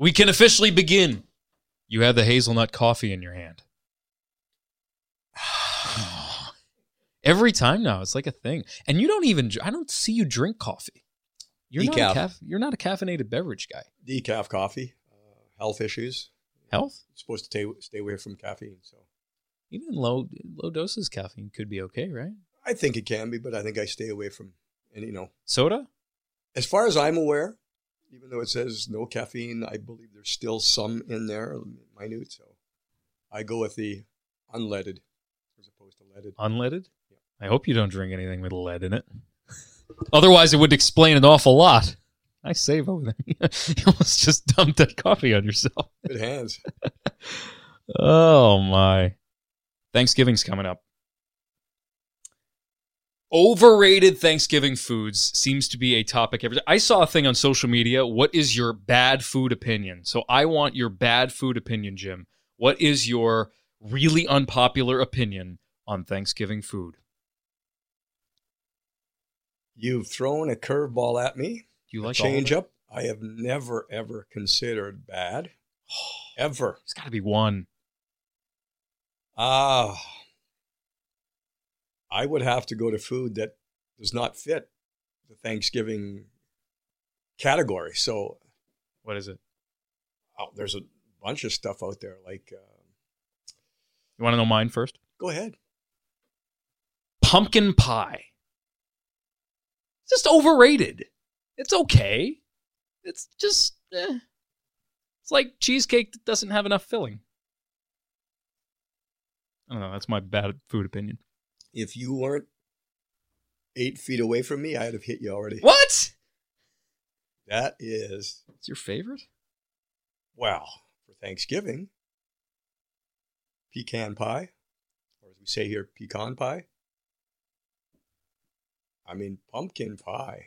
We can officially begin. You have the hazelnut coffee in your hand. Every time now, it's like a thing. And you don't even, I don't see you drink coffee. You're, not a, caf- you're not a caffeinated beverage guy. Decaf coffee, uh, health issues. Health? supposed to stay stay away from caffeine. So Even low low doses caffeine could be okay, right? I think it can be, but I think I stay away from. And you know, Soda? as far as I'm aware, even though it says no caffeine, I believe there's still some in there, minute. So I go with the unleaded as opposed to leaded. Unleaded? I hope you don't drink anything with lead in it. Otherwise, it would explain an awful lot. I save over there. you almost just dumped that coffee on yourself. Good hands. Oh my. Thanksgiving's coming up. Overrated Thanksgiving foods seems to be a topic every I saw a thing on social media. What is your bad food opinion? So I want your bad food opinion, Jim. What is your really unpopular opinion on Thanksgiving food? You've thrown a curveball at me. You like change up? I have never ever considered bad. Ever. There's got to be one. Ah, I would have to go to food that does not fit the Thanksgiving category. So What is it? oh, there's a bunch of stuff out there. Like, uh, You want to know mine first? go ahead. Pumpkin pie. Just overrated. It's okay. It's just eh. It's like cheesecake that doesn't have enough filling. I don't know. That's my bad food opinion. If you weren't eight feet away from me, I'd have hit you already. What? That is It's your favorite? well for Thanksgiving. Pecan pie, or as we say here, pecan pie. I mean, pumpkin pie.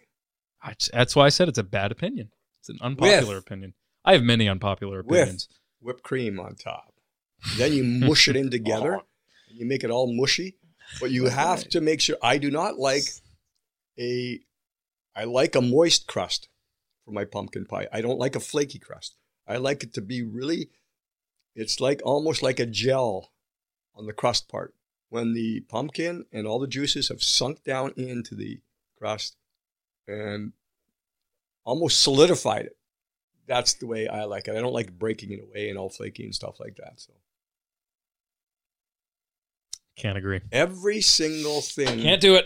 I That's why I said it's a bad opinion. It's an unpopular With- opinion. I have many unpopular opinions. with whipped cream on top. Then you mush it in together. Oh. and You make it all mushy, but you have Right. to make sure. I do not like a. I like a moist crust for my pumpkin pie. I don't like a flaky crust. I like it to be really. It's like almost like a gel on the crust part. When the pumpkin and all the juices have sunk down into the crust and almost solidified it that's the way I like it. I don't like breaking it away and all flaky and stuff like that. So Can't agree. every single thing, Can't do it.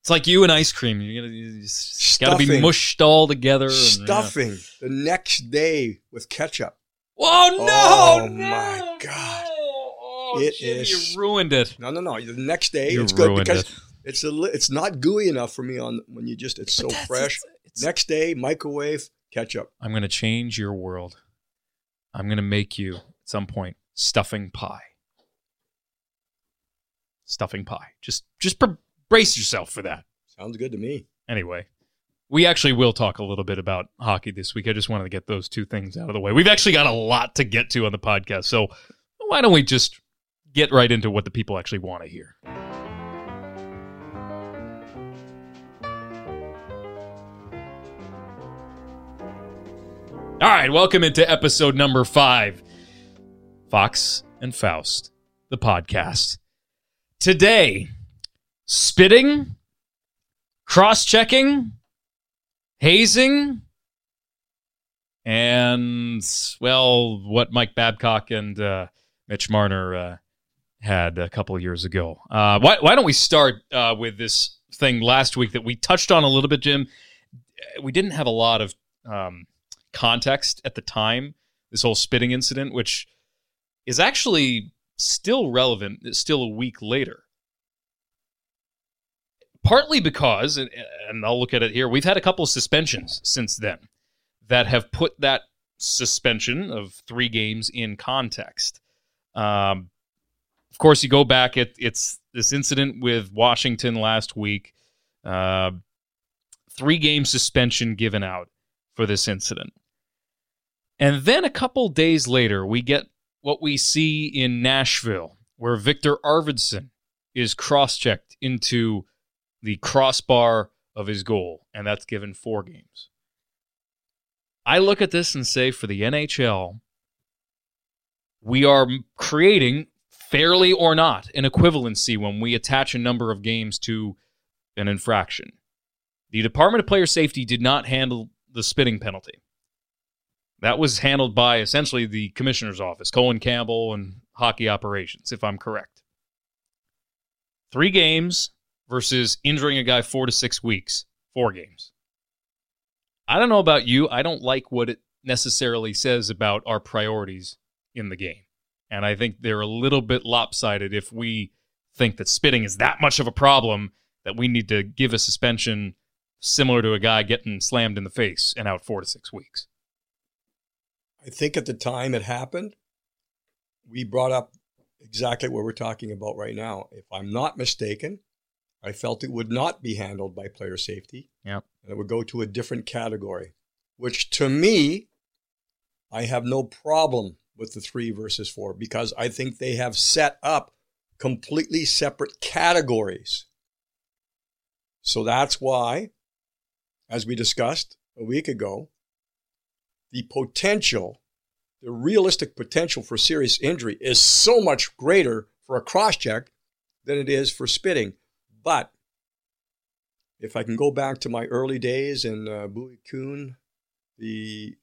It's like you and ice cream. You gotta, you just gotta be mushed all together. And, yeah. stuffing the next day with ketchup. Oh no! Oh, no, my God. Oh, It Jim, is- You ruined it. No, no, no. The next day, You it's good because it. it's a li- it's not gooey enough for me on when you just it's so But that's- fresh. it's- it's- Next day, microwave ketchup. I'm gonna change your world. I'm gonna make you at some point stuffing pie. Stuffing pie. Just just pre- brace yourself for that. Sounds good to me. Anyway, we actually will talk a little bit about hockey this week. I just wanted to get those two things out of the way. We've actually got a lot to get to on the podcast, so why don't we just get right into what the people actually want to hear? All right, welcome into episode number five Fox and Faust, the podcast. Today, spitting, cross checking, hazing, and, well, what Mike Babcock and uh, Mitch Marner uh, had a couple years ago. Uh, why, why don't we start uh, with this thing last week that we touched on a little bit, Jim? We didn't have a lot of um, context at the time, this whole spitting incident, which is actually still relevant, still a week later. Partly because, and, I'll look at it here, we've had a couple of suspensions since then that have put that suspension of three games in context. Um, of course, you go back, it, it's this incident with Washington last week. Uh, three game suspension given out for this incident. And then a couple days later, we get what we see in Nashville, where Viktor Arvidsson is cross checked into the crossbar of his goal, and that's given four games. I look at this and say for the NHL, we are creating, fairly or not, an equivalency when we attach a number of games to an infraction. The Department of Player Safety did not handle the spitting penalty. That was handled by essentially the commissioner's office, Colin Campbell and hockey operations, if I'm correct. Three games versus injuring a guy four to six weeks, four games. I don't know about you. I don't like what it necessarily says about our priorities in the game. And I think they're a little bit lopsided if we think that spitting is that much of a problem that we need to give a suspension similar to a guy getting slammed in the face and out four to six weeks. I think at the time it happened, we brought up exactly what we're talking about right now. If I'm not mistaken, I felt it would not be handled by player safety. Yep. And it would go to a different category, which to me, I have no problem with the three versus four because I think they have set up completely separate categories. So that's why, as we discussed a week ago, the potential, the realistic potential for serious injury is so much greater for a cross check than it is for spitting. But if I can go back to my early days in uh, Bowie Kuhn, the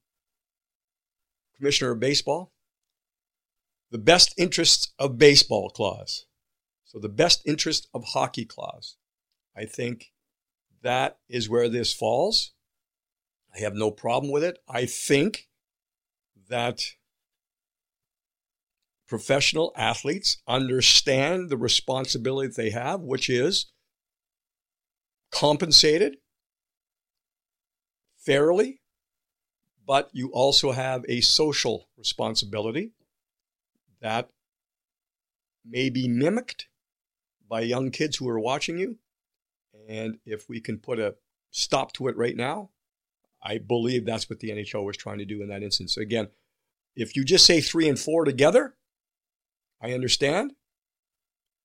commissioner of baseball, the best interests of baseball clause. So the best interest of hockey clause. I think that is where this falls. I have no problem with it. I think that professional athletes understand the responsibility that they have, which is compensated fairly, but you also have a social responsibility that may be mimicked by young kids who are watching you. And if we can put a stop to it right now, I believe that's what the NHL was trying to do in that instance. Again, if you just say three and four together, I understand,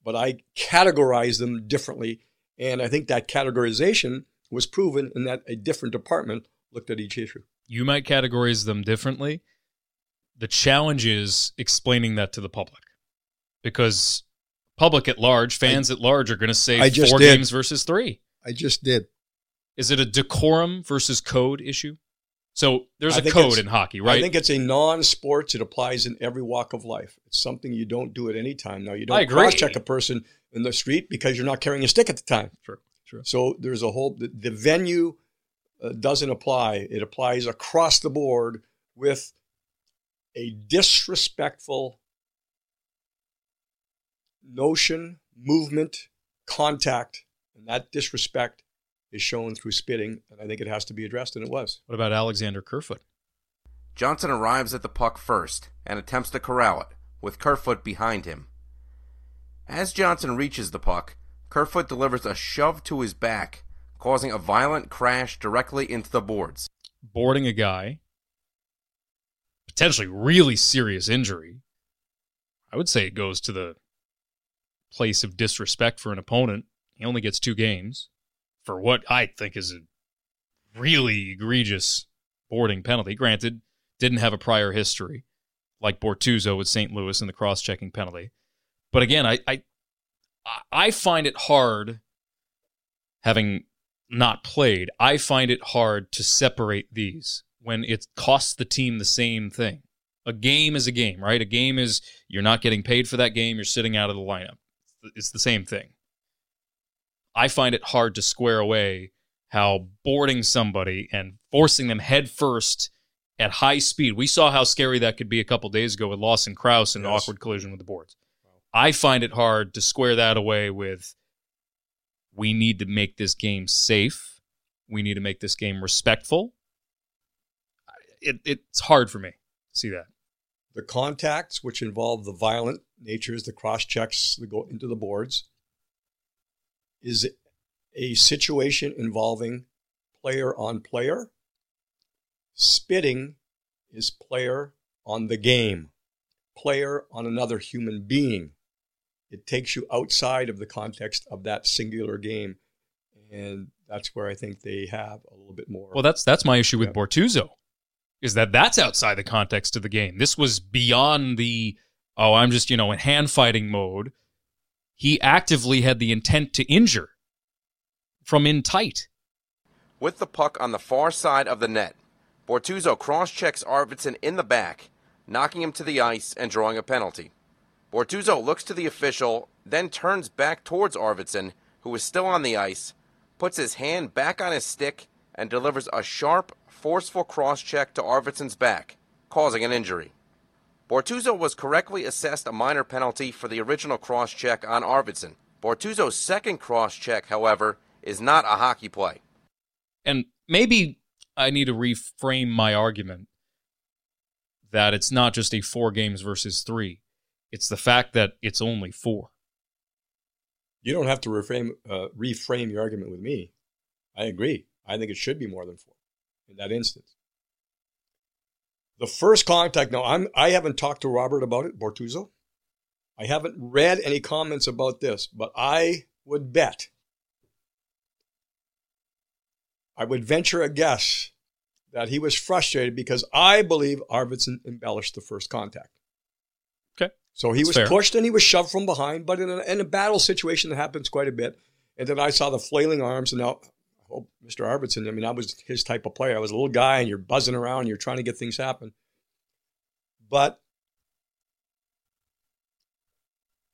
but I categorize them differently. And I think that categorization was proven in that a different department looked at each issue. You might categorize them differently. The challenge is explaining that to the public because public at large, fans I, at large are going to say four did. games versus three. I just did. Is it a decorum versus code issue? So there's a code in hockey, right? I think it's a non-sports. It applies in every walk of life. It's something you don't do at any time. Now you don't cross-check a person in the street because you're not carrying a stick at the time. Sure, sure. So there's a whole the, the venue uh, doesn't apply. It applies across the board with a disrespectful notion, movement, contact, and that disrespect is shown through spitting, and I think it has to be addressed, and it was. What about Alexander Kerfoot? Johnson arrives at the puck first and attempts to corral it, with Kerfoot behind him. As Johnson reaches the puck, Kerfoot delivers a shove to his back, causing a violent crash directly into the boards. Boarding a guy, potentially really serious injury. I would say it goes to the place of disrespect for an opponent. He only gets two games for what I think is a really egregious boarding penalty. Granted, didn't have a prior history like Bortuzzo with St. Louis in the cross-checking penalty. But again, I, I I find it hard having not played. I find it hard to separate these when it costs the team the same thing. A game is a game, right? A game is you're not getting paid for that game, you're sitting out of the lineup. It's the same thing. I find it hard to square away how boarding somebody and forcing them headfirst at high speed. We saw how scary that could be a couple days ago with Lawson Crouse and yes. an awkward collision with the boards. I find it hard to square that away with we need to make this game safe. We need to make this game respectful. It, it's hard for me to see that. The contacts, which involve the violent natures, the cross checks that go into the boards, is a situation involving player on player. Spitting is player on the game, player on another human being. It takes you outside of the context of that singular game. And that's where I think they have a little bit more. Well, that's that's my issue with yeah. Bortuzzo. is that that's outside the context of the game. This was beyond the oh, I'm just, you know, in hand fighting mode. He actively had the intent to injure from in tight. With the puck on the far side of the net, Bortuzzo cross checks Arvidsson in the back, knocking him to the ice and drawing a penalty. Bortuzzo looks to the official, then turns back towards Arvidsson, who is still on the ice, puts his hand back on his stick, and delivers a sharp, forceful cross check to Arvidsson's back, causing an injury. Bortuzzo was correctly assessed a minor penalty for the original cross check on Arvidsson. Bortuzzo's second cross check, however, is not a hockey play. And maybe I need to reframe my argument that it's not just a four games versus three. It's the fact that it's only four. You don't have to reframe uh, reframe your argument with me. I agree. I think it should be more than four in that instance. The first contact. Now, I'm I haven't talked to Robert about it, Bortuzzo. I haven't read any comments about this, but I would bet. I would venture a guess that he was frustrated because I believe Arvidsson embellished the first contact. Okay. So he That's was fair. pushed and he was shoved from behind, but in a, in a battle situation that happens quite a bit. And then I saw the flailing arms, and now, oh, Mr. Arvidsson, I mean, I was his type of player. I was a little guy, and you're buzzing around, you're trying to get things happen. But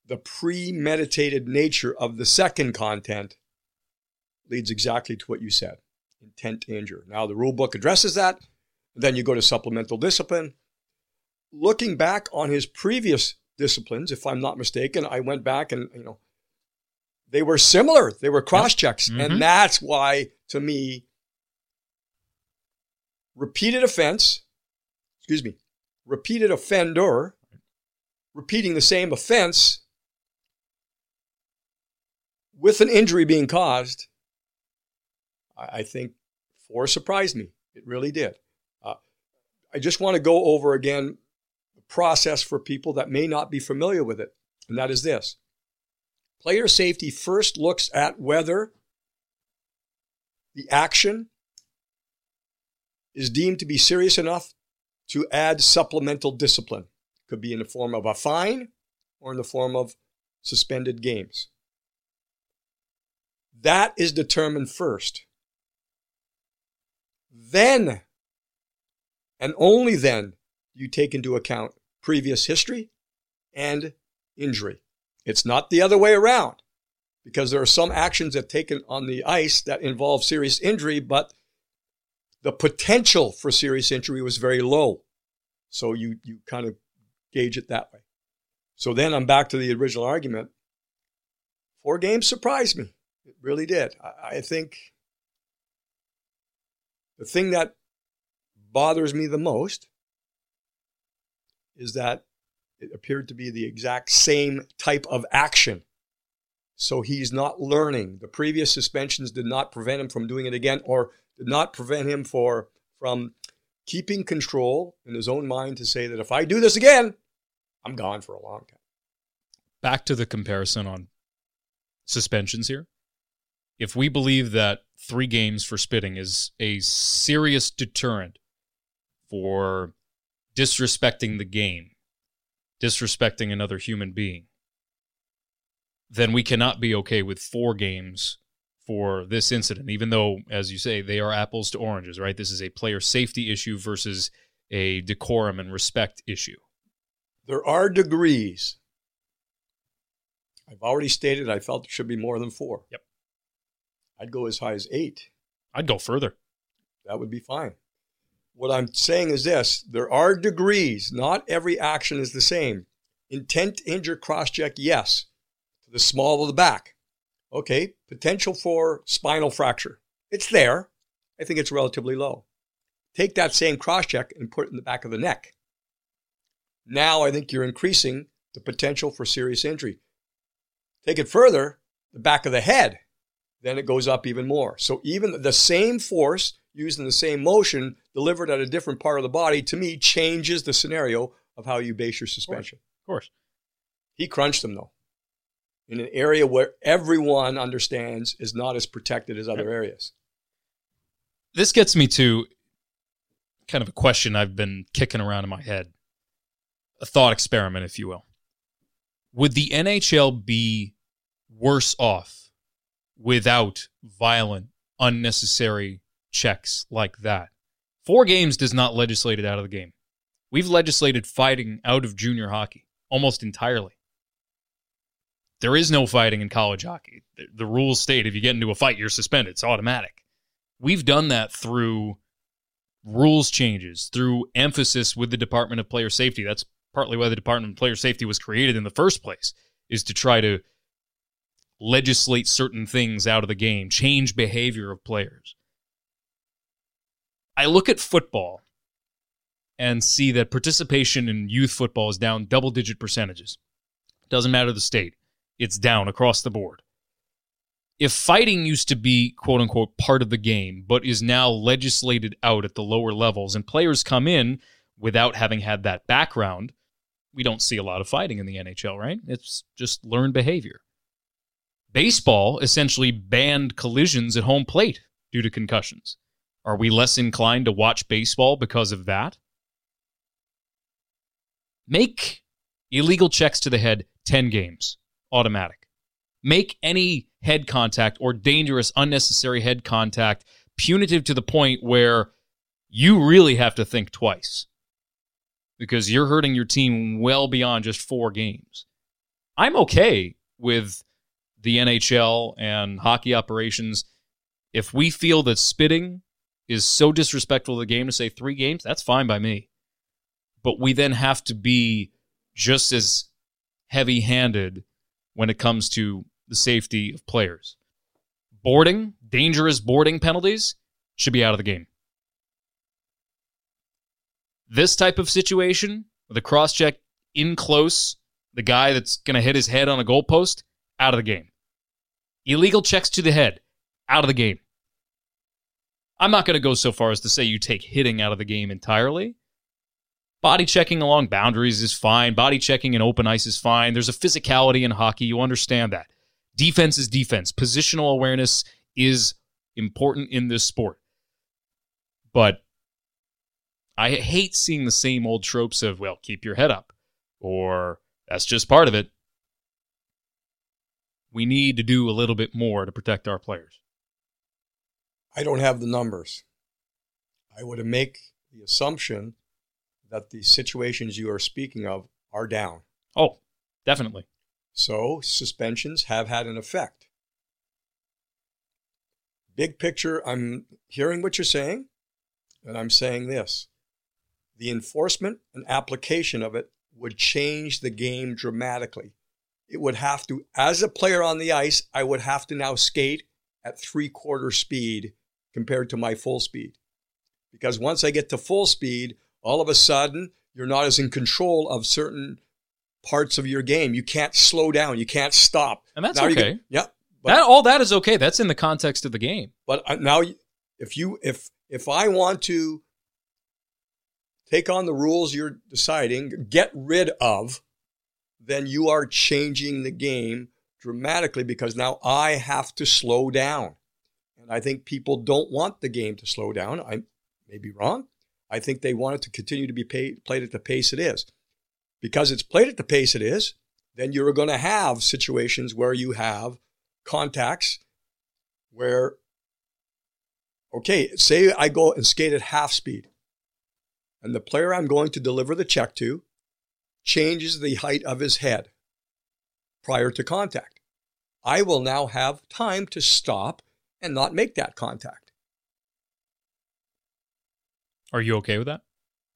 the premeditated nature of the second content leads exactly to what you said intent to injure. Now, the rule book addresses that. Then you go to supplemental discipline. Looking back on his previous disciplines, if I'm not mistaken, I went back and, you know, they were similar. They were cross checks. Mhm. And that's why, to me, repeated offense, excuse me, repeated offender, repeating the same offense with an injury being caused, I I think four surprised me. It really did. Uh, I just want to go over again the process for people that may not be familiar with it, and that is this. Player safety first looks at whether the action is deemed to be serious enough to add supplemental discipline. It Could be in the form of a fine or in the form of suspended games. That is determined first. Then, and only then, you take into account previous history and injury. It's not the other way around because there are some actions that taken on the ice that involve serious injury, but the potential for serious injury was very low. So you, you kind of gauge it that way. So then I'm back to the original argument. Four games surprised me. It really did. I, I think the thing that bothers me the most is that it appeared to be the exact same type of action. So he's not learning. The previous suspensions did not prevent him from doing it again or did not prevent him for from keeping control in his own mind to say that if I do this again, I'm gone for a long time. Back to the comparison on suspensions here. If we believe that three games for spitting is a serious deterrent for disrespecting the game, disrespecting another human being, then we cannot be okay with four games for this incident, even though, as you say, they are apples to oranges, right? This is a player safety issue versus a decorum and respect issue. There are degrees. I've already stated I felt it should be more than four. Yep. I'd go as high as eight. I'd go further. That would be fine. What I'm saying is this there are degrees. Not every action is the same. Intent to injure cross check, yes. To the small of the back. Okay. Potential for spinal fracture. It's there. I think it's relatively low. Take that same cross check and put it in the back of the neck. Now I think you're increasing the potential for serious injury. Take it further, the back of the head, then it goes up even more. So even the same force used in the same motion delivered at a different part of the body to me changes the scenario of how you base your suspension. Of course. He crunched them though. In an area where everyone understands is not as protected as other areas. This gets me to kind of a question I've been kicking around in my head, a thought experiment, if you will. Would the NHL be worse off without violent, unnecessary checks like that? Four games does not legislate it out of the game. We've legislated fighting out of junior hockey almost entirely. There is no fighting in college hockey. The, the rules state if you get into a fight, you're suspended. It's automatic. We've done that through rules changes, through emphasis with the Department of Player Safety. That's partly why the Department of Player Safety was created in the first place, is to try to legislate certain things out of the game, change behavior of players. I look at football and see that participation in youth football is down double digit percentages. Doesn't matter the state, it's down across the board. If fighting used to be quote unquote part of the game, but is now legislated out at the lower levels, and players come in without having had that background, we don't see a lot of fighting in the NHL, right? It's just learned behavior. Baseball essentially banned collisions at home plate due to concussions. Are we less inclined to watch baseball because of that? Make illegal checks to the head 10 games, automatic. Make any head contact or dangerous, unnecessary head contact punitive to the point where you really have to think twice because you're hurting your team well beyond just four games. I'm okay with the NHL and hockey operations if we feel that spitting is so disrespectful to the game to say three games, that's fine by me. But we then have to be just as heavy handed when it comes to the safety of players. Boarding, dangerous boarding penalties should be out of the game. This type of situation with a cross check in close, the guy that's going to hit his head on a goalpost, out of the game. Illegal checks to the head, out of the game. I'm not going to go so far as to say you take hitting out of the game entirely. Body checking along boundaries is fine. Body checking in open ice is fine. There's a physicality in hockey. You understand that. Defense is defense. Positional awareness is important in this sport. But I hate seeing the same old tropes of, well, keep your head up, or that's just part of it. We need to do a little bit more to protect our players. I don't have the numbers. I would make the assumption that the situations you are speaking of are down. Oh, definitely. So suspensions have had an effect. Big picture, I'm hearing what you're saying, and I'm saying this. The enforcement and application of it would change the game dramatically. It would have to, as a player on the ice, I would have to now skate at three quarter speed compared to my full speed. Because once I get to full speed, all of a sudden you're not as in control of certain parts of your game. You can't slow down. You can't stop. And that's Now okay. get- yeah. But, that all that is okay. That's in the context of the game. but uh, now, if you if if I want to take on the rules you're deciding, get rid of, then you are changing the game dramatically because now I have to slow down. And I think people don't want the game to slow down. I may be wrong. I think they want it to continue to be paid, played at the pace it is. Because it's played at the pace it is, then you're going to have situations where you have contacts where, okay, say I go and skate at half speed, and the player I'm going to deliver the check to changes the height of his head prior to contact. I will now have time to stop and not make that contact. Are you okay with that?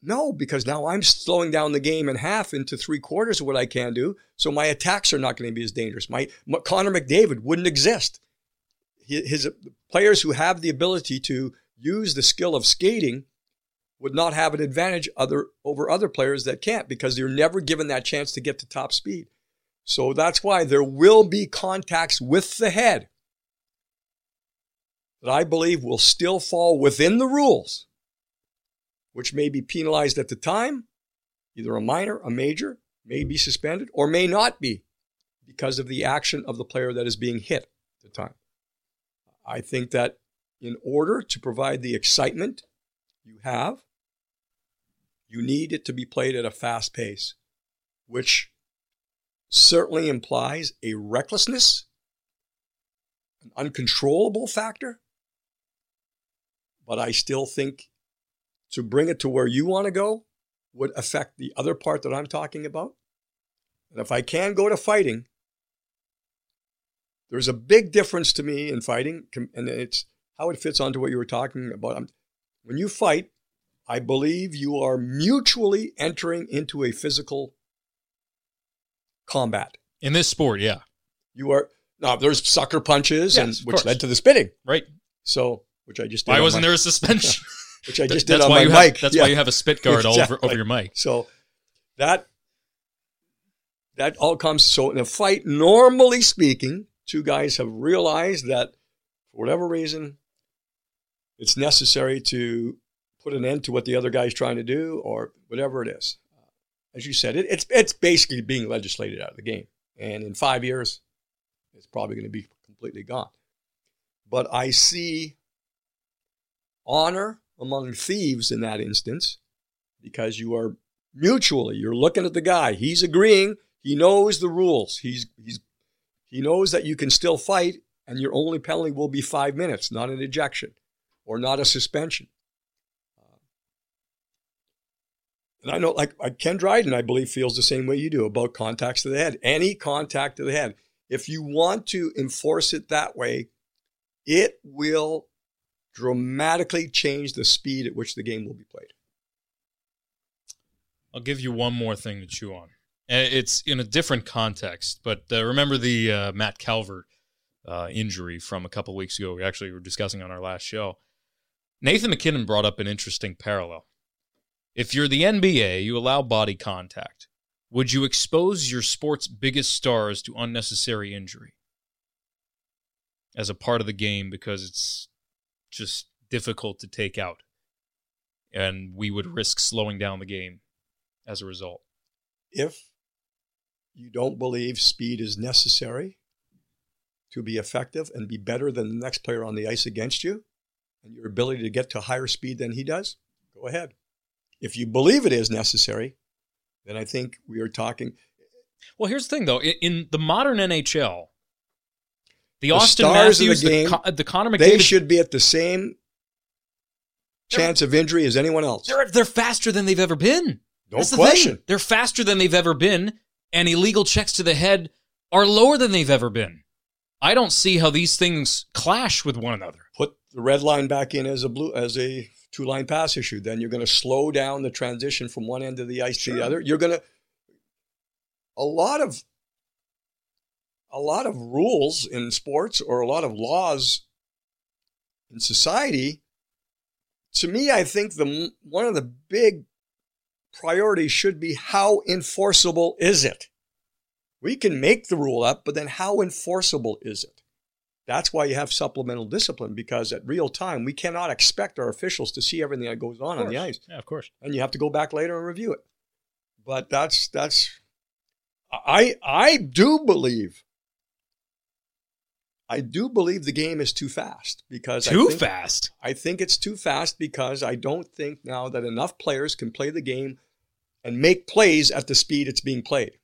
No, because now I'm slowing down the game in half into three quarters of what I can do. So my attacks are not going to be as dangerous. My, my Connor McDavid wouldn't exist. His, his players who have the ability to use the skill of skating would not have an advantage other over other players that can't because they're never given that chance to get to top speed. So that's why there will be contacts with the head that I believe will still fall within the rules which may be penalized at the time, either a minor, a major, may be suspended, or may not be because of the action of the player that is being hit at the time. I think that in order to provide the excitement you have You need it to be played at a fast pace, which certainly implies a recklessness, an uncontrollable factor. But I still think to bring it to where you want to go would affect the other part that I'm talking about. And if I can go to fighting, there's a big difference to me in fighting, and it's how it fits onto what you were talking about. When you fight, I believe you are mutually entering into a physical combat. In this sport, yeah. You are now there's sucker punches Yes, and which course. led to the spitting. Right. So which I just did Why wasn't my- there a suspension? which I just did that's on why my you mic. have that's Yeah. why you have a spit guard all over, over your mic. So that that all comes so in a fight, normally speaking, two guys have realized that for whatever reason, it's necessary to put an end to what the other guy's trying to do or whatever it is. As you said, it, it's it's basically being legislated out of the game. And in five years, it's probably going to be completely gone. But I see honor among thieves in that instance because you are mutually you're looking at the guy. He's agreeing. He knows the rules. He's he's he knows that you can still fight and your only penalty will be five minutes not an ejection or not a suspension. And i know like, like ken dryden i believe feels the same way you do about contacts to the head any contact to the head. If you want to enforce it that way it will dramatically change the speed at which the game will be played I'll give you one more thing to chew on. It's in a different context, but uh, remember the uh, Matt Calvert uh, injury from a couple weeks ago. We actually were discussing on our last show. Nathan MacKinnon brought up an interesting parallel. If you're the NBA, you allow body contact. Would you expose your sport's biggest stars to unnecessary injury as a part of the game because it's just difficult to take out? And we would risk slowing down the game as a result. if you don't believe speed is necessary to be effective and be better than the next player on the ice against you and your ability to get to higher speed than he does, go ahead. If you believe it is necessary, then I think we are talking Well, here's the thing, though. In, the modern NHL, the, The Austin the Matthews, the, game, Con- the Connor they should be at the same chance of injury as anyone else. they're, they're faster than they've ever been. No That's the question. thing. They're faster than they've ever been, and illegal checks to the head are lower than they've ever been. I don't see how these things clash with one another. Put the red line back in as a blue as a two line pass issue. Then you're going to slow down the transition from one end of the ice to the other. You're going to a lot of a lot of rules in sports or a lot of laws in society. To me, I think the one of the big priorities should be how enforceable is it? We can make the rule up, but then how enforceable is it? That's why you have supplemental discipline because at real time we cannot expect our officials to see everything that goes on on the ice, Yeah, of course. and you have to go back later and review it. But that's that's I I do believe I do believe the game is too fast because I Too think- fast. I think it's too fast because I don't think now that enough players can play the game and make plays at the speed it's being played.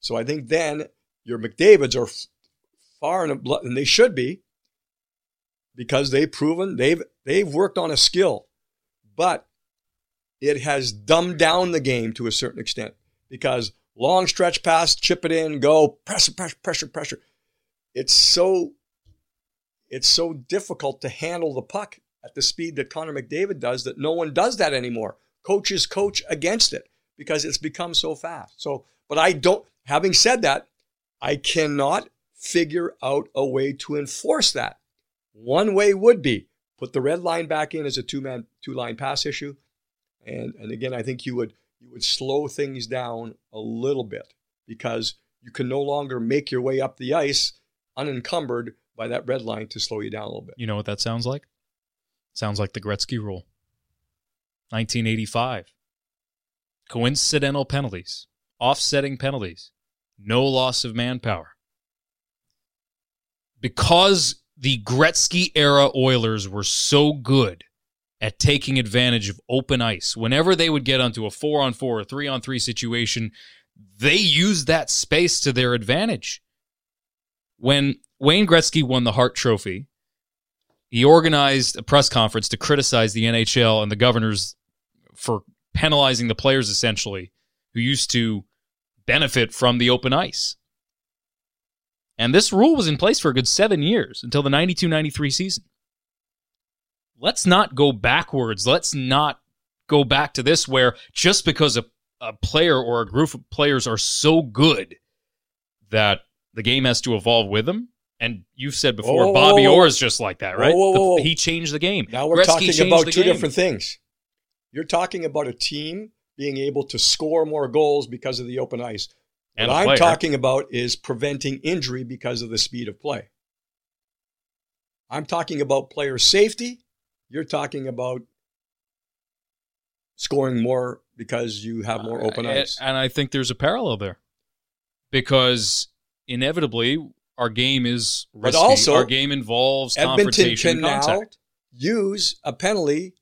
So I think then your McDavids are far and ablo- and they should be because they've proven they've they've worked on a skill, but it has dumbed down the game to a certain extent because long stretch pass, chip it in, go pressure, pressure, pressure, pressure. It's so it's so difficult to handle the puck at the speed that Connor McDavid does that no one does that anymore. Coaches coach against it because it's become so fast. So, but I don't, having said that, I cannot figure out a way to enforce that. One way would be put the red line back in as a two man, two line pass issue. And, and again, I think you would, you would slow things down a little bit because you can no longer make your way up the ice unencumbered by that red line to slow you down a little bit. You know what that sounds like? Sounds like the Gretzky rule. 1985. Coincidental penalties, offsetting penalties, no loss of manpower. Because the Gretzky era Oilers were so good at taking advantage of open ice. Whenever they would get onto a four on four or three on three situation, they used that space to their advantage. When Wayne Gretzky won the Hart Trophy, he organized a press conference to criticize the NHL and the governors for penalizing the players essentially who used to benefit from the open ice. And this rule was in place for a good seven years until the 92 93 season. Let's not go backwards. Let's not go back to this where just because a, a player or a group of players are so good that the game has to evolve with them. And you've said before, Whoa, Bobby whoa, whoa. Orr is just like that, right? The- he changed the game. Now we're Gretzky talking about two game. different things. You're talking about a team being able to score more goals because of the open ice. And what I'm talking about is preventing injury because of the speed of play. I'm talking about player safety. You're talking about scoring more because you have more open Uh, ice. And I think there's a parallel there because inevitably our game is But also, our game involves Edmonton confrontation can and now use a penalty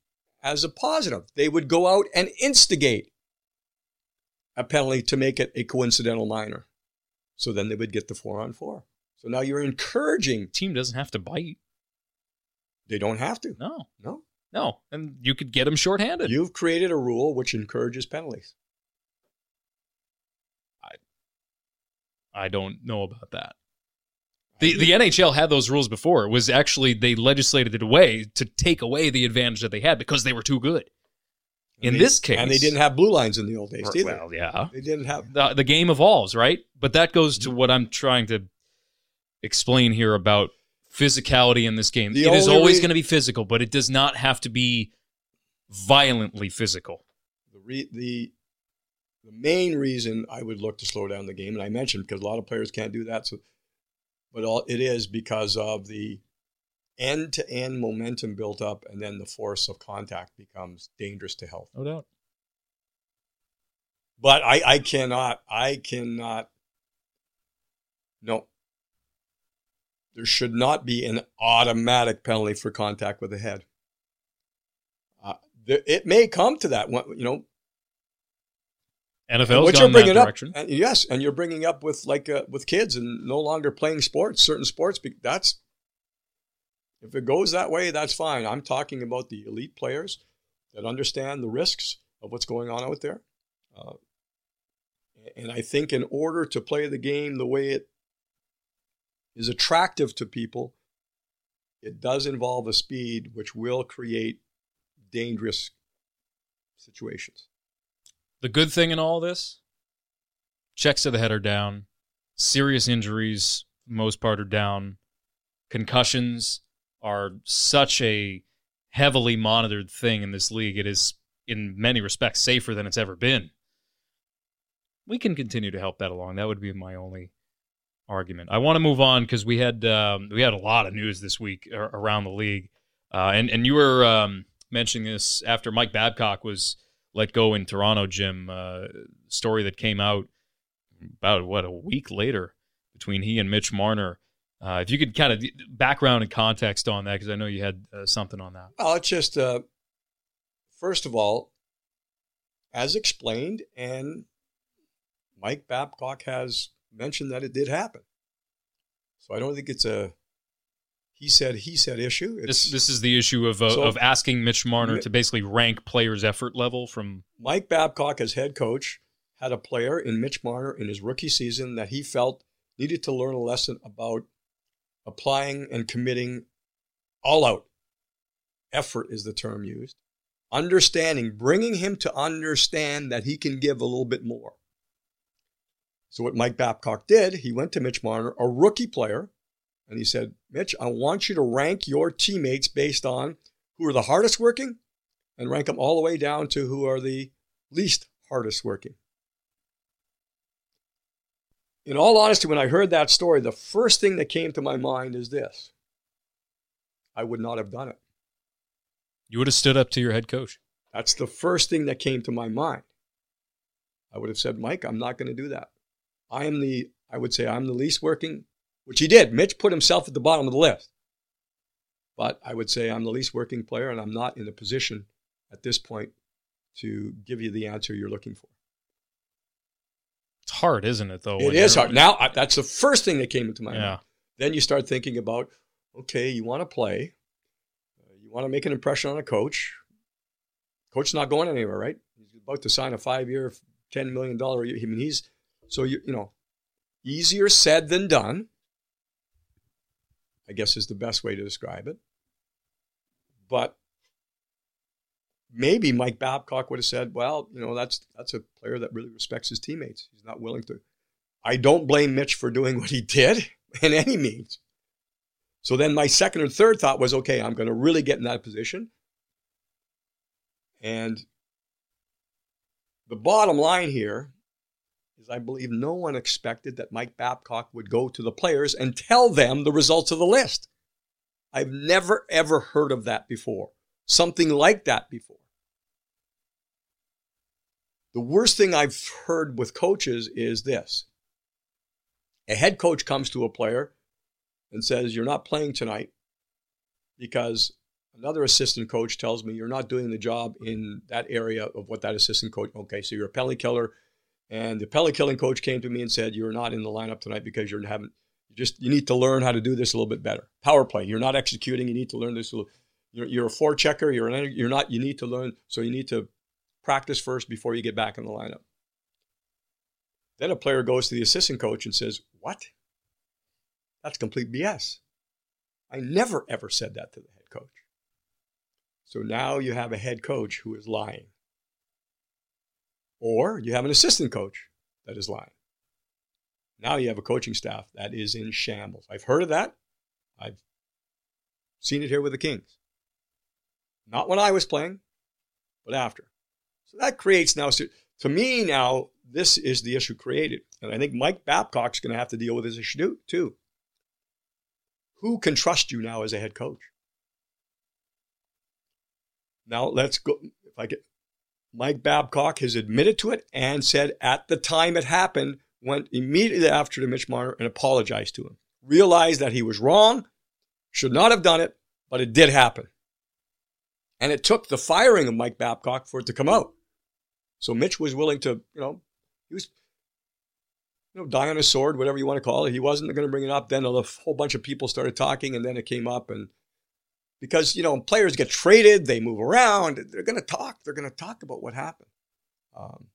as a positive. They would go out and instigate a penalty to make it a coincidental minor. So then they would get the four on four. So now you're encouraging. Team doesn't have to bite. They don't have to. No, No. no, and you could get them shorthanded. You've created a rule which encourages penalties. I don't know about that. The the NHL had those rules before. It was actually they legislated it away to take away the advantage that they had because they were too good. In they- this case, And they didn't have blue lines in the old days either. Well, yeah, They didn't have. the, the game evolves, right? But that goes to what I'm trying to explain here about physicality in this game. The it is always rea- going to be physical, but it does not have to be violently physical. the re- the the main reason I would look to slow down the game, and I mentioned because a lot of players can't do that. So, but all it is because of the end to end momentum built up, and then the force of contact becomes dangerous to health. No doubt. But I, I cannot, I cannot. No, there should not be an automatic penalty for contact with the head. Uh, there, it may come to that. You know, NFL's what you're bringing up, and yes, and you're bringing up with like uh, with kids and no longer playing sports, certain sports. That's if it goes that way, that's fine. I'm talking about the elite players that understand the risks of what's going on out there, uh, and I think in order to play the game the way it is attractive to people, it does involve a speed which will create dangerous situations. The good thing in all this, checks to the head are down, serious injuries, most part are down, concussions are such a heavily monitored thing in this league. It is, in many respects, safer than it's ever been. We can continue to help that along. That would be my only argument. I want to move on because we had um, we had a lot of news this week around the league, uh, and and you were um, mentioning this after Mike Babcock was let go in Toronto, Jim. Uh, story that came out about what a week later between he and Mitch Marner. Uh, if you could kind of background and context on that, because I know you had uh, something on that. Well, it's just, uh, first of all, as explained, and Mike Babcock has mentioned that it did happen. So I don't think it's a he said he said issue. It's, This this is the issue of uh, So- of asking Mitch Marner to basically rank players' effort level from Mike Babcock, as head coach, had a player in Mitch Marner in his rookie season that he felt needed to learn a lesson about applying and committing all out. Effort is the term used. Understanding, bringing him to understand that he can give a little bit more. So, what Mike Babcock did, he went to Mitch Marner, a rookie player, and he said, Mitch, I want you to rank your teammates based on who are the hardest working and rank them all the way down to who are the least hardest working. In all honesty, when I heard that story, the first thing that came to my mind is this I would not have done it. you would have stood up to your head coach. That's the first thing that came to my mind. I would have said, Mike, I'm not going to do that. I am the, I would say, I'm the least working, which he did. Mitch put himself at the bottom of the list. But I would say I'm the least working player, and I'm not in a position at this point to give you the answer you're looking for. It's hard, isn't it? Though It is hard. Now I, that's the first thing that came into my Yeah. mind. Then you start thinking about, okay, you want to play, uh, you want to make an impression on a coach. Coach's not going anywhere, right? He's about to sign a five-year, ten million dollar. I mean, he's so you you know, easier said than done. I guess is the best way to describe it. But maybe Mike Babcock would have said, "Well, you know, that's that's a player that really respects his teammates. He's not willing to." I don't blame Mitch for doing what he did in any means. So then my second or third thought was, okay, I'm going to really get in that position. And the bottom line here is I believe no one expected that Mike Babcock would go to the players and tell them the results of the list. I've never, ever heard of that before. Something like that before. The worst thing I've heard with coaches is this a head coach comes to a player and says, You're not playing tonight because another assistant coach tells me you're not doing the job in that area of what that assistant coach. Okay, so you're a penalty killer. And the penalty killing coach came to me and said, You're not in the lineup tonight because you're haven't you just you need to learn how to do this a little bit better. Power play. You're not executing, you need to learn this little you're, you're a forechecker, you're an you're not you need to learn, so you need to practice first before you get back in the lineup. Then a player goes to the assistant coach and says, What? That's complete BS. I never ever said that to the head coach. So now you have a head coach who is lying. Or you have an assistant coach that is lying. Now you have a coaching staff that is in shambles. I've heard of that. I've seen it here with the Kings. Not when I was playing, but after. So that creates now, to me now, this is the issue created. And I think Mike Babcock's going to have to deal with this issue too. Who can trust you now as a head coach? Now let's go. If I get Mike Babcock has admitted to it and said at the time it happened, went immediately after to Mitch Marner and apologized to him. Realized that he was wrong, should not have done it, but it did happen. And it took the firing of Mike Babcock for it to come out. So Mitch was willing to, you know, he was, you know, die on a sword, whatever you want to call it. He wasn't going to bring it up. Then a whole bunch of people started talking, and then it came up. And because, you know, players get traded, they move around, they're going to talk. They're going to talk about what happened. Um,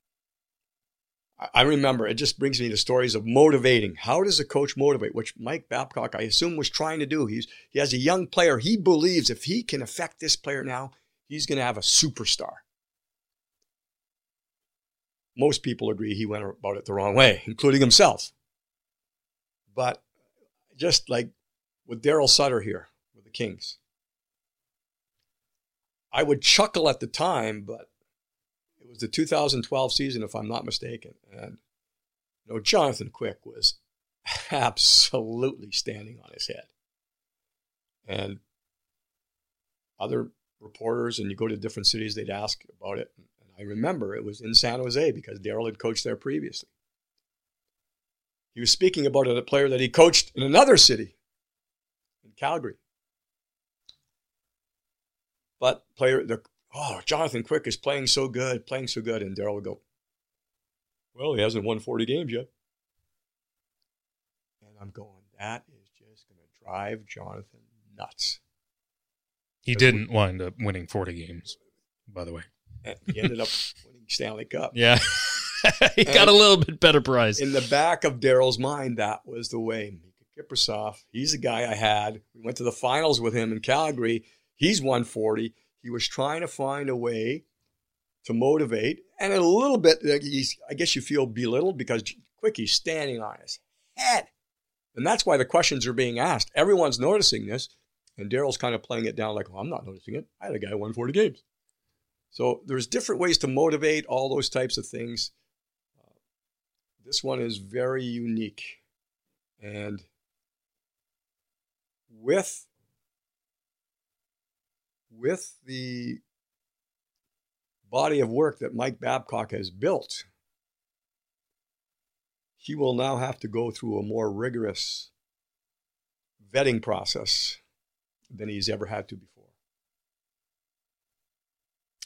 I, I remember it just brings me to stories of motivating. How does a coach motivate? Which Mike Babcock, I assume, was trying to do. He's he has a young player. He believes if he can affect this player now, he's going to have a superstar most people agree he went about it the wrong way, including himself. But just like with Darryl Sutter here with the Kings, I would chuckle at the time, but it was the 2012 season, if I'm not mistaken. And you know, Jonathan Quick was absolutely standing on his head. And other reporters, and you go to different cities, they'd ask about it. And I remember it was in San Jose because Darryl had coached there previously. He was speaking about a player that he coached in another city, in Calgary. But player, the oh, Jonathan Quick is playing so good, playing so good, and Darryl would go, "Well, he hasn't won 40 games yet." And I'm going, that is just going to drive Jonathan nuts. He didn't wind up winning 40 games, by the way. And he ended up winning Stanley Cup. Yeah. he got a little bit better prize. In the back of Darryl's mind, that was the way. Miikka Kiprusoff, he's the guy I had. We went to the finals with him in Calgary. He's 140. He was trying to find a way to motivate, and a little bit, I guess you feel belittled because Quickie's standing on his head. And that's why the questions are being asked. Everyone's noticing this, and Darryl's kind of playing it down like, well, I'm not noticing it. I had a guy won 40 games. So there's different ways to motivate all those types of things. Uh, this one is very unique. And with with the body of work that Mike Babcock has built, he will now have to go through a more rigorous vetting process than he's ever had to before.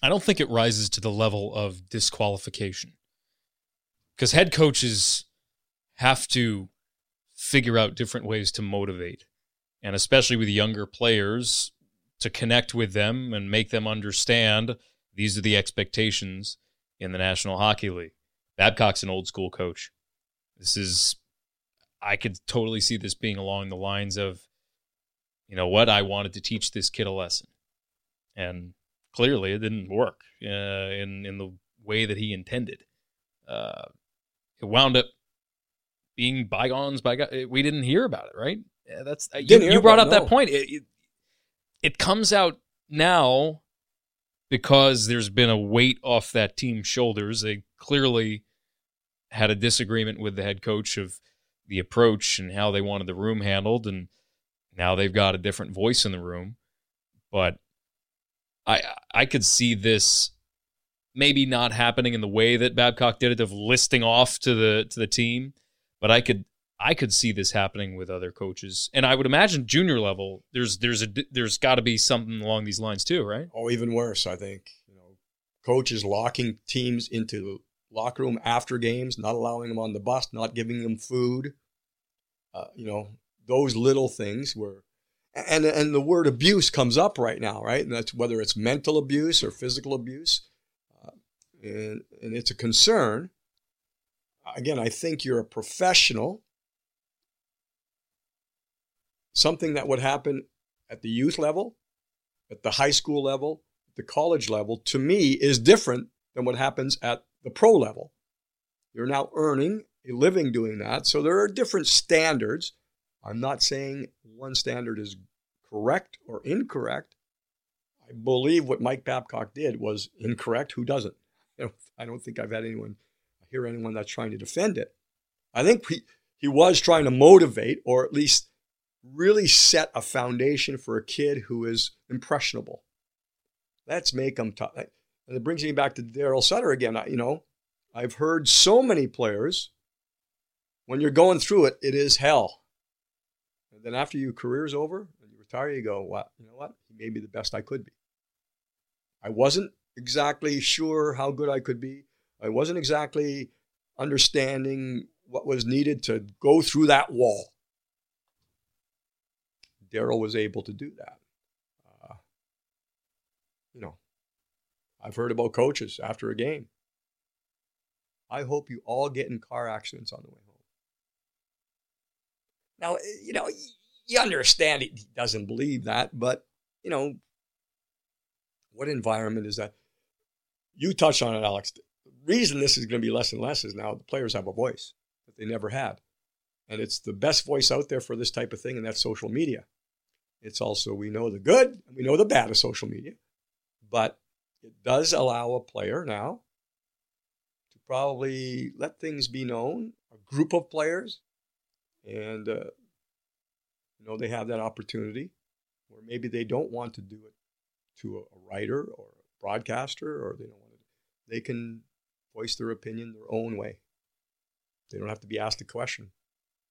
I don't think it rises to the level of disqualification because head coaches have to figure out different ways to motivate, and especially with younger players, to connect with them and make them understand these are the expectations in the National Hockey League. Babcock's an old school coach. This is, I could totally see this being along the lines of, you know what, I wanted to teach this kid a lesson. And clearly it didn't work uh, in, in the way that he intended. Uh, it wound up being bygones by we didn't hear about it, right? Yeah, that's you, you, brought up that point. It, it, it comes out now because there's been a weight off that team's shoulders. They clearly had a disagreement with the head coach of the approach and how they wanted the room handled, and now they've got a different voice in the room. But I I could see this maybe not happening in the way that Babcock did it of listing off to the to the team, but I could I could see this happening with other coaches, and I would imagine junior level. There's there's a there's got to be something along these lines too, right? Oh, even worse, I think. You know, coaches locking teams into the locker room after games, not allowing them on the bus, not giving them food. Uh, you know, those little things were, and and the word abuse comes up right now, right? And that's whether it's mental abuse or physical abuse, uh, and and it's a concern. Again, I think you're a professional something that would happen at the youth level, at the high school level, the college level, to me is different than what happens at the pro level. You're now earning a living doing that. So there are different standards. I'm not saying one standard is correct or incorrect. I believe what Mike Babcock did was incorrect. Who doesn't? I don't think I've had anyone hear anyone that's trying to defend it. I think he, he was trying to motivate or at least really set a foundation for a kid who is impressionable. Let's make them tough. And it brings me back to Darryl Sutter again. I, You know, I've heard so many players, when you're going through it, it is hell. And then after your career's over and you retire, you go, "What? You know what? He made me the best I could be." I wasn't exactly sure how good I could be. I wasn't exactly understanding what was needed to go through that wall. Darryl was able to do that. Uh, you know, I've heard about coaches after a game. I hope you all get in car accidents on the way home. Now, eh, you know, you understand he doesn't believe that, but, you know, what environment is that? You touched on it, Alex. The reason this is going to be less and less is now the players have a voice that they never had. And it's the best voice out there for this type of thing, and that's social media. It's also, we know the good and we know the bad of social media, but it does allow a player now to probably let things be known, a group of players, and, uh, you know, they have that opportunity where maybe they don't want to do it to a, a writer or a broadcaster or they don't want to, they can voice their opinion their own way. They don't have to be asked a question.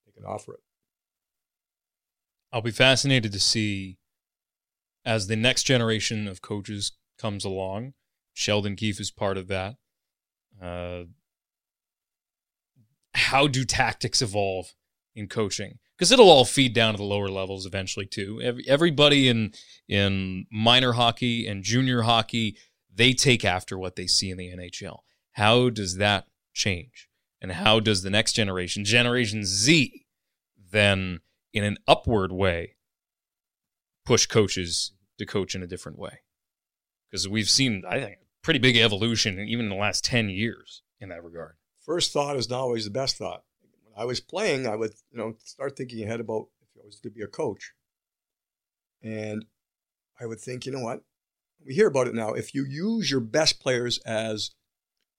They can offer it. I'll be fascinated to see as the next generation of coaches comes along. Sheldon Keefe is part of that. Uh, how do tactics evolve in coaching? Because it'll all feed down to the lower levels eventually too. Every, everybody in in minor hockey and junior hockey, they take after what they see in the NHL. How does that change? And how does the next generation, Generation Z, then in an upward way push coaches to coach in a different way. Because we've seen i think pretty big evolution even in the last 10 years in that regard. First thought is not always the best thought. When i was playing i would you know start thinking ahead about if i was to be a coach. And i would think you know what? We hear about it now. If you use your best players as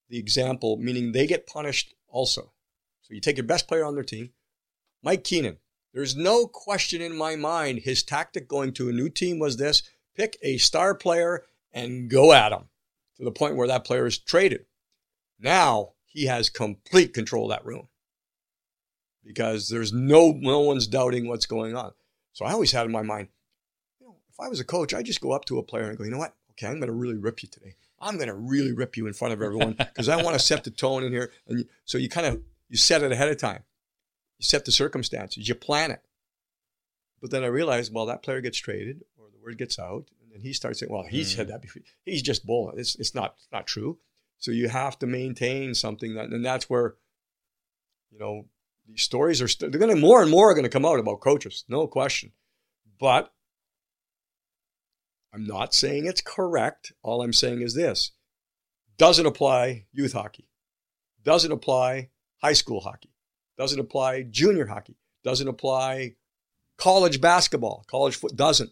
the example meaning they get punished also. So you take your best player on their team mike keenan there's no question in my mind his tactic going to a new team was this pick a star player and go at him to the point where that player is traded. Now he has complete control of that room because there's no no one's doubting what's going on. So I always had in my mind, you know, if I was a coach, I'd just go up to a player and go, you know what? Okay, I'm going to really rip you today. I'm going to really rip you in front of everyone because I want to set the tone in here. And so you kind of you set it ahead of time. You set the circumstances. You plan it. But then I realized, well, that player gets traded or the word gets out, and then he starts saying, well, he said mm-hmm. that before. He's just bull. It's it's not it's not true. So you have to maintain something that, and that's where, you know, these stories are st- they're going to more and more are going to come out about coaches, no question. But I'm not saying it's correct. All I'm saying is this: doesn't apply youth hockey, doesn't apply high school hockey, doesn't apply junior hockey, doesn't apply college basketball, college foot doesn't.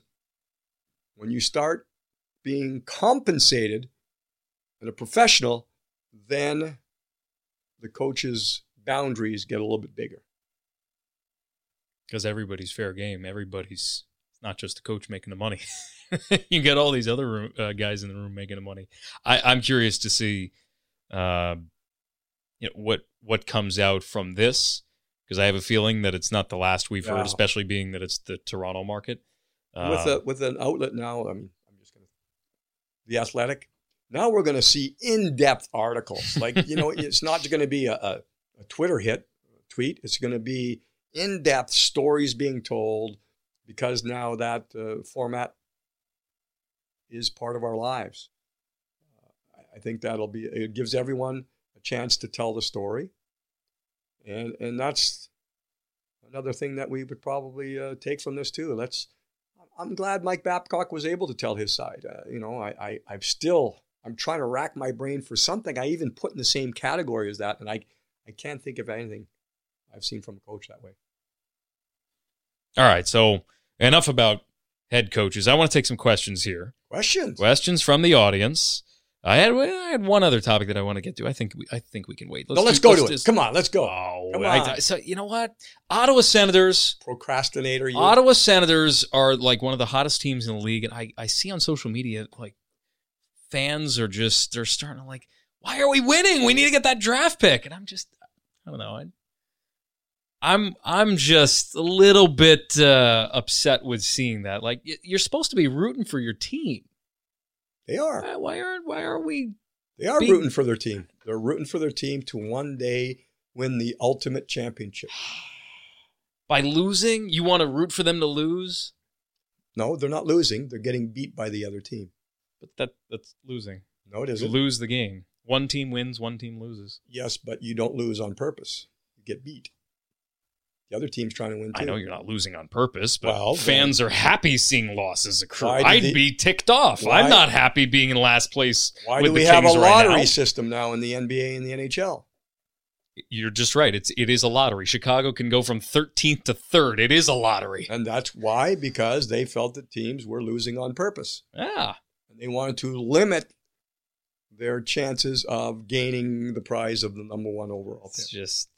When you start being compensated and a professional, then the coach's boundaries get a little bit bigger. Because everybody's fair game. Everybody's not just the coach making the money. you get all these other room, uh, guys in the room making the money. I, I'm curious to see, uh, you know, what what comes out from this because I have a feeling that it's not the last we've heard, especially being that it's the Toronto market. with Uh, a, with an outlet now, I mean, I'm just going to the athletic. Now we're going to see in-depth articles. Like you know, it's not going to be a, a, a Twitter hit tweet. It's going to be in-depth stories being told because now that uh, format is part of our lives. Uh, I- think that'll be. It gives everyone chance to tell the story, and and that's another thing that we would probably uh, take from this too. Let's. I'm glad Mike Babcock was able to tell his side. Uh, you know, I, I I'm still I'm trying to rack my brain for something I even put in the same category as that, and I I can't think of anything I've seen from a coach that way. all right, so enough about head coaches. I want to take some questions here. Questions? Questions from the audience. I had I had one other topic that I want to get to. I think we, I think we can wait. no, let's do- go to it. Come on, let's go. Oh, Come I- on. so you know what? Ottawa Senators. Procrastinator. You. Ottawa Senators are like one of the hottest teams in the league, and I, I see on social media like fans are just they're starting to like, why are we winning? We need to get that draft pick, and I'm just I don't know. I, I'm I'm just a little bit uh, upset with seeing that. Like you're supposed to be rooting for your team. They are. Uh, why, why are why are we? They are Being- rooting for their team. They're rooting for their team to one day win the ultimate championship. By losing, you want to root for them to lose, No, they're not losing. They're getting beat by the other team. but that that's losing. No, it You lose the game. One team wins, one team loses. Yes, but you don't lose on purpose. You get beat. The other team's trying to win too. I know you're not losing on purpose, but Well, fans are happy seeing losses occur. I'd the- be ticked off. Why- I'm not happy being in last place. Why do we have a Kings right lottery now. system now in the NBA and the NHL? You're just right. It's it is a lottery. Chicago can go from 13th to third. It is a lottery. And that's why, because they felt that teams were losing on purpose. Yeah. And they wanted to limit their chances of gaining the prize of the number one overall It's pick. just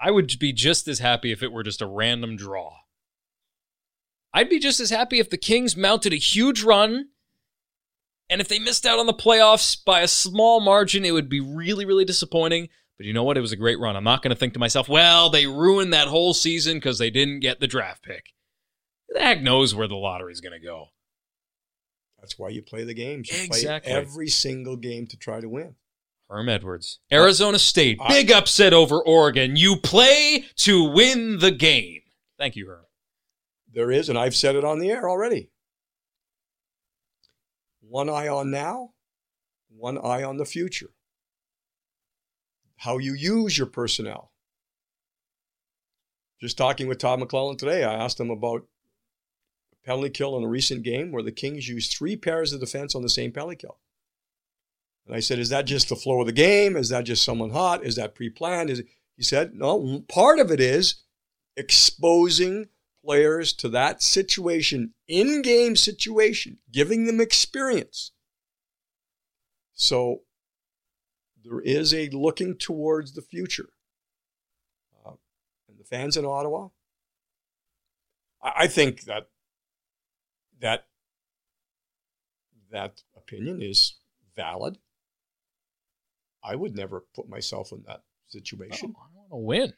I would be just as happy if it were just a random draw. I'd be just as happy if the Kings mounted a huge run and if they missed out on the playoffs by a small margin, it would be really, really disappointing. But you know what? It was a great run. I'm not going to think to myself, well, they ruined that whole season because they didn't get the draft pick. Who the heck knows where the lottery's going to go? That's why you play the games. You Exactly. play every single game to try to win. Herm Edwards. Arizona State. Big upset over Oregon. You play to win the game. Thank you, Herm. There is, and I've said it on the air already. One eye on now, one eye on the future. How you use your personnel. Just talking with Todd McLellan today, I asked him about a penalty kill in a recent game where the Kings used three pairs of defense on the same penalty kill. And I said, Is that just the flow of the game? Is that just someone hot? Is that pre planned? He said, No, part of it is exposing players to that situation, in game situation, giving them experience. So there is a looking towards the future. Uh, and the fans in Ottawa, I, I think that that that opinion is valid. I would never put myself in that situation. Oh, I want to win.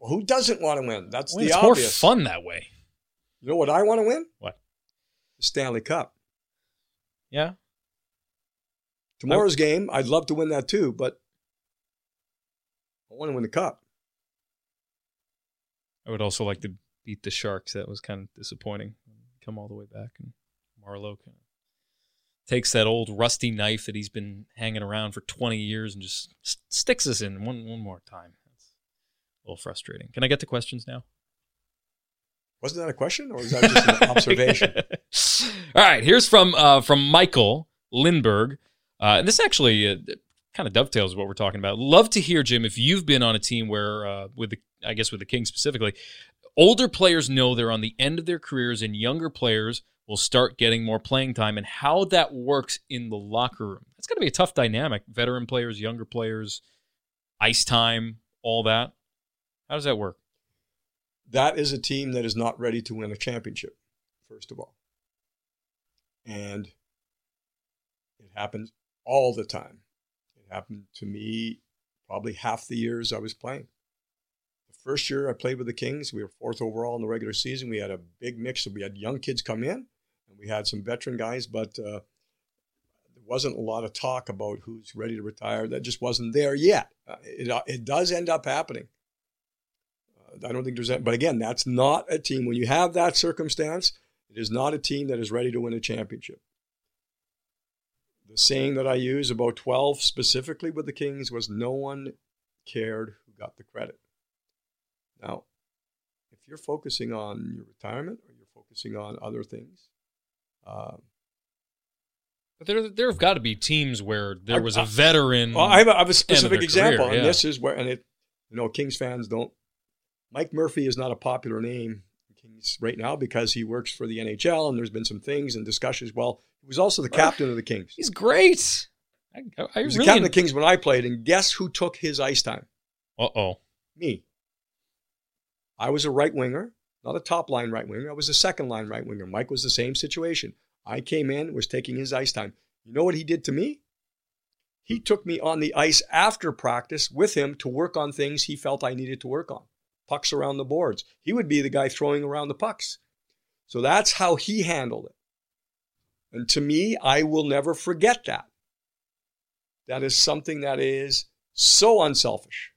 Who doesn't want to win? That's Win. the It's more fun that way. You know what I want to win? What? the Stanley Cup. Yeah. Tomorrow's game, I'd love to win that too, but I want to win the cup. I would also like to beat the Sharks. That was kind of disappointing. Come all the way back, and Marleau kind of takes that old rusty knife that he's been hanging around for 20 years and just sticks us in one one more time. That's a little frustrating. Can I get to questions now? Wasn't that a question, or was that just an observation? all right, here's from uh, from Michael Lindberg, uh, and this actually uh, kind of dovetails what we're talking about. Love to hear, Jim, if you've been on a team where, uh, with the, I guess with the Kings specifically, older players know they're on the end of their careers, and younger players will start getting more playing time, and how that works in the locker room. That's going to be a tough dynamic. Veteran players, younger players, ice time, all that. How does that work? That is a team that is not ready to win a championship, first of all. And it happens all the time It happened to me probably half the years I was playing. The first year I played with the Kings, we were fourth overall in the regular season. We had a big mix. We had young kids come in, we had some veteran guys, but uh, there wasn't a lot of talk about who's ready to retire. That just wasn't there yet. Uh, it, uh, it does end up happening. Uh, I don't think there's that, but again, that's not a team. When you have that circumstance, it is not a team that is ready to win a championship the saying that I use about 12 specifically with the Kings was no one cared who got the credit. Now, if you're focusing on your retirement or you're focusing on other things, um, but there, there have got to be teams where there was a veteran. Well, I have a, I have a specific example, career, yeah. and this is where, and it, you know, Kings fans don't. Mike Murphy is not a popular name Kings right now because he works for the NHL, and there's been some things and discussions. Well, he was also the captain of the Kings. He's great. I, I he was really the captain of the Kings when I played, and guess who took his ice time? Uh oh. Me. I was a right winger, not a top line right winger. I was a second line right winger. Mike was the same situation. I came in, was taking his ice time. You know what he did to me? He took me on the ice after practice with him to work on things he felt I needed to work on. Pucks around the boards. He would be the guy throwing around the pucks. So that's how he handled it. And to me, I will never forget that. That is something that is so unselfish.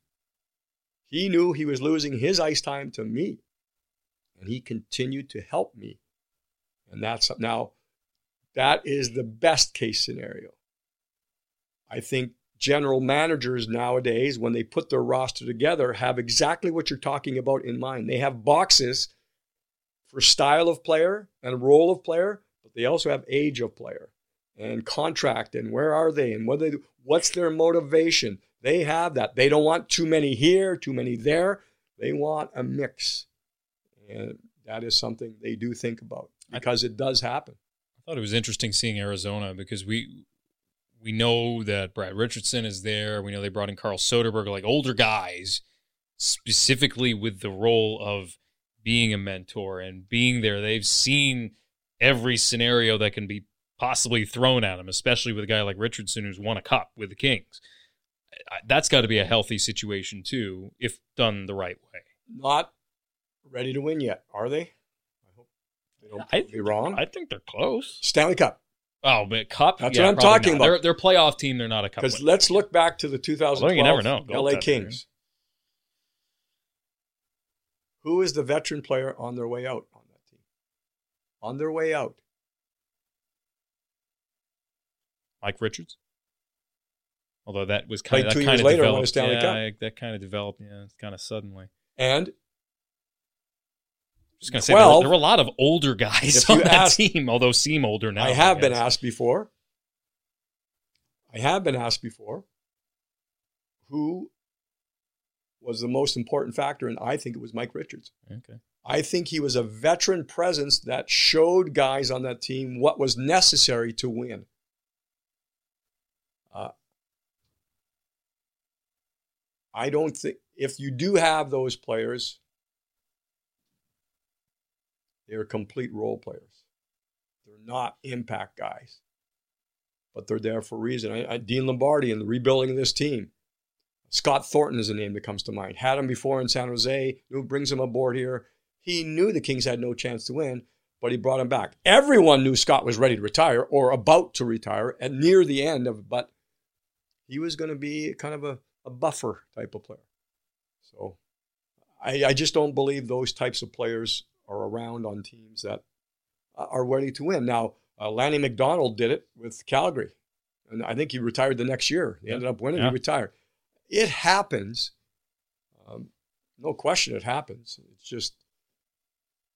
He knew he was losing his ice time to me, and he continued to help me. And that's now, that is the best case scenario. I think general managers nowadays, when they put their roster together, have exactly what you're talking about in mind. They have boxes for style of player and role of player, but they also have age of player and contract and where are they and what they what's their motivation. They have that. They don't want too many here, too many there. They want a mix. And that is something they do think about because it does happen. I thought it was interesting seeing Arizona because we we know that Brad Richardson is there. We know they brought in Carl Soderberg, like older guys, specifically with the role of being a mentor and being there. They've seen every scenario that can be possibly thrown at him, especially with a guy like Richardson who's won a cup with the Kings. That's got to be a healthy situation too, if done the right way. Not ready to win yet, are they? I hope they don't I be wrong. I think they're close. Stanley Cup. Oh, but cup. That's yeah, what I'm talking not. about. They're, they're playoff team. They're not a cup. Because let's look back to the 2012 you never know. LA Kings. Who is the veteran player on their way out on that team? On their way out. Mike Richards. Although that was kind Played of two that years kind of later developed. a Stanley yeah, Cup. that kind of developed. Yeah, kind of suddenly. And Just gonna say there were, there were a lot of older guys on that team, although seem older now. I have been asked before. I have been asked before who was the most important factor, and I think it was Mike Richards. Okay. I think he was a veteran presence that showed guys on that team what was necessary to win. Uh, I don't think if you do have those players, they're complete role players. They're not impact guys, but they're there for a reason. I, I, Dean Lombardi and the rebuilding of this team. Scott Thornton is a name that comes to mind. Had him before in San Jose. Who brings him aboard here? He knew the Kings had no chance to win, but he brought him back. Everyone knew Scott was ready to retire or about to retire and near the end of but he was going to be kind of a, a buffer type of player. So I, I just don't believe those types of players are around on teams that are ready to win. Now, uh, Lanny McDonald did it with Calgary, and I think he retired the next year. He ended up winning. Yeah. He retired. It happens. Um, no question, it happens. It's just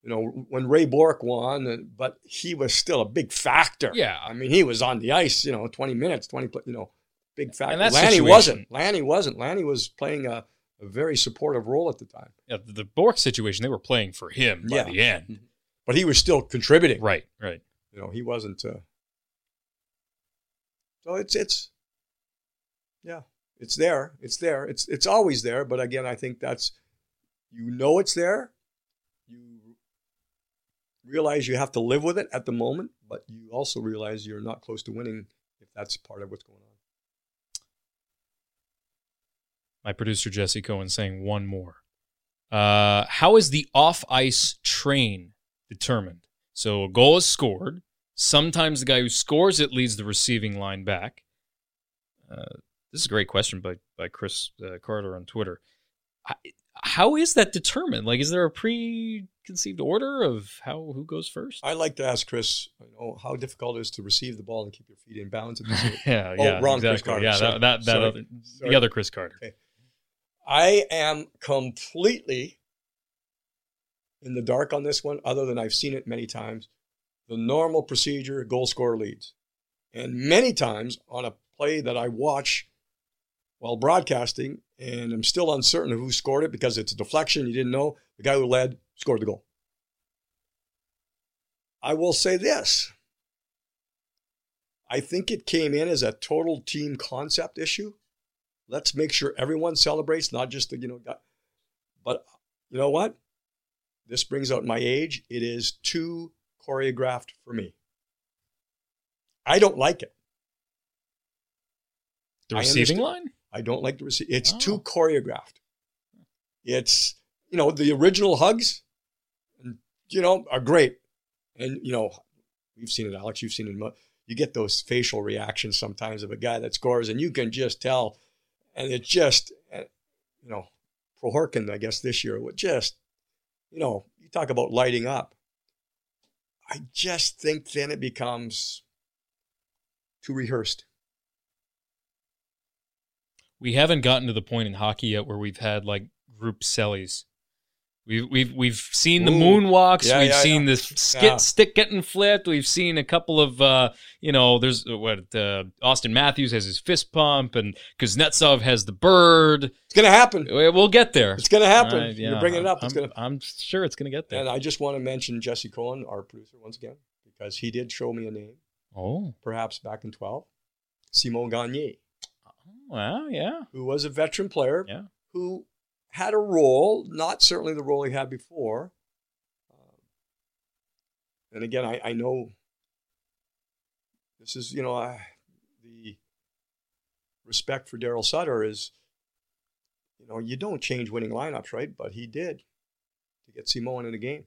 you know when Ray Bourque won, uh, but he was still a big factor. Yeah. I mean he was on the ice. You know, twenty minutes, twenty. You know, big factor. And Lanny situation- wasn't. Lanny wasn't. Lanny was playing a, a very supportive role at the time, Yeah, the Bourque situation, they were playing for him by Yeah. the end. but he was still contributing. Right, right. You know, he wasn't. Uh, so it's it's yeah, it's there. It's there. It's it's always there. But again, I think that's you know it's there. You realize you have to live with it at the moment, but you also realize you're not close to winning if that's part of what's going on. My producer Jesse Cohen saying one more. Uh, how is the off ice train determined? So a goal is scored. Sometimes the guy who scores it leads the receiving line back. Uh, this is a great question by by Chris uh, Carter on Twitter. I- How is that determined? Like, is there a preconceived order of how who goes first? I like to ask Chris, you know, how difficult it is to receive the ball and keep your feet in bounds. Yeah, Oh, yeah, wrong Chris. Carter. Yeah, Sorry. that that, that Sorry. other Sorry. the other Chris Carter. Okay. I am completely in the dark on this one, other than I've seen it many times. The normal procedure, goal scorer leads. And many times on a play that I watch while broadcasting, and I'm still uncertain of who scored it because it's a deflection, you didn't know, the guy who led scored the goal. I will say this. I think it came in as a total team concept issue. Let's make sure everyone celebrates, not just the, you know, guy. But you know what? This brings out my age. It is too choreographed for me. I don't like it. The receiving understand. line? I don't like the receive. It's Oh. too choreographed. It's you know the original hugs, you know are great, and you know we've seen it, Alex. You've seen it. You get those facial reactions sometimes of a guy that scores, and you can just tell, and it just uh, you know Prokhorkin, I guess this year would just you know you talk about lighting up. I just think then it becomes too rehearsed. we haven't gotten to the point in hockey yet where we've had like group cellies. We've we've we've seen the moonwalks. Yeah, we've yeah, seen yeah. the skit stick getting flipped. We've seen a couple of uh, you know. There's uh, what uh, Auston Matthews has his fist pump, and Kuznetsov has the bird. It's gonna happen. We- We'll get there. It's gonna happen. Uh, You're bringing it up. It's I'm, gonna. I'm sure it's gonna get there. And I just want to mention Jesse Cohen, our producer, once again, because he did show me a name, oh, perhaps back in 12, Simon Gagne, wow, yeah, who was a veteran player yeah. who had a role, not certainly the role he had before. Um, and again, I, I know this is, you know, I, the respect for Darryl Sutter is, you know, you don't change winning lineups, right? But he did to get Simone in the game.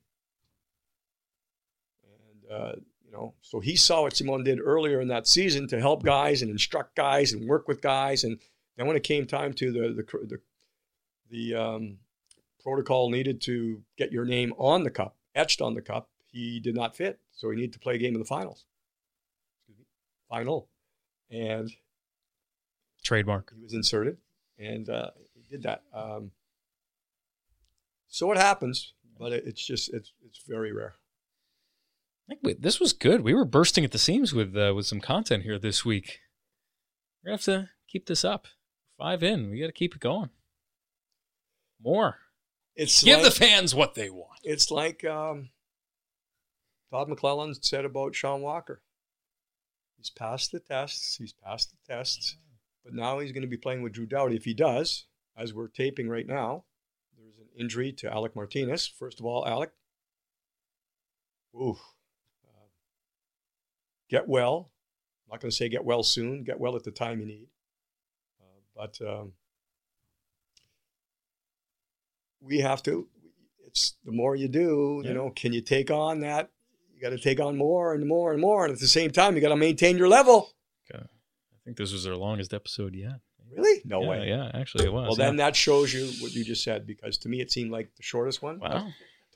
And, uh, you know, so he saw what Simone did earlier in that season to help guys and instruct guys and work with guys. And then when it came time to the, the, the the um, protocol needed to get your name on the cup, etched on the cup, he did not fit. So he needed to play a game in the finals. Excuse me, Final. And Trademark. he was inserted and uh, he did that. Um, so it happens, but it, it's just, it's, it's very rare. I think we, this was good. We were bursting at the seams with uh, with some content here this week. We're gonna have to keep this up. Five in. We got to keep it going. More. It's Give like, the fans what they want. it's like um, Todd McLellan said about Sean Walker. He's passed the tests. He's passed the tests. But now he's going to be playing with Drew Doughty. If he does, as we're taping right now, there's an injury to Alec Martinez. First of all, Alec, ooh, uh, get well. I'm not going to say get well soon. Get well at the time you need. Uh, but um, we have to. It's the more you do, Yeah. you know. Can you take on that? you got to take on more and more and more, and at the same time, you got to maintain your level. Okay. I think this was our longest episode yet. Really? No yeah, way. Yeah, actually it was. Well, yeah. then that shows you what you just said because to me it seemed like the shortest one. Wow.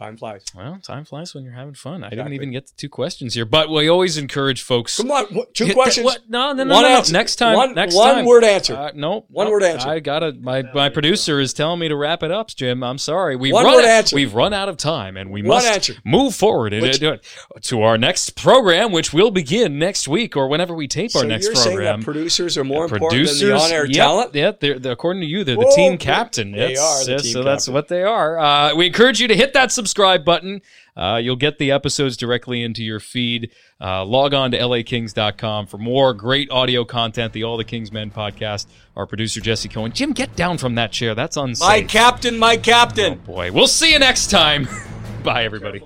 Time flies. Well, time flies when you're having fun. I didn't even get to two questions here, but we always encourage folks. Come on, what, two that- questions. what? No, no, no, One no, no. Next time. One- next one time. word answer. Uh, nope. One nope. word answer. I gotta. My my producer is telling me to wrap it up, Jim. I'm sorry. We've One run. word out- answer. We've run out of time, and we One must answer. move forward and, Which- uh, to our next program, which will begin next week or whenever we tape so our next you're saying program. that producers are more producers, important than the on-air yep, talent? Yep, they're, they're- according to you, they're the team captain. they Yes, are the yes, so that's what they are. Uh, we encourage you to hit that subscribe button. Uh, you'll get the episodes directly into your feed. Uh, log on to lakings.com for more great audio content. The All the Kings Men podcast. Our producer Jesse Cohen. Jim, get down from that chair. That's unsafe. My captain, my captain. Oh, Boy, we'll see you next time. Bye, everybody.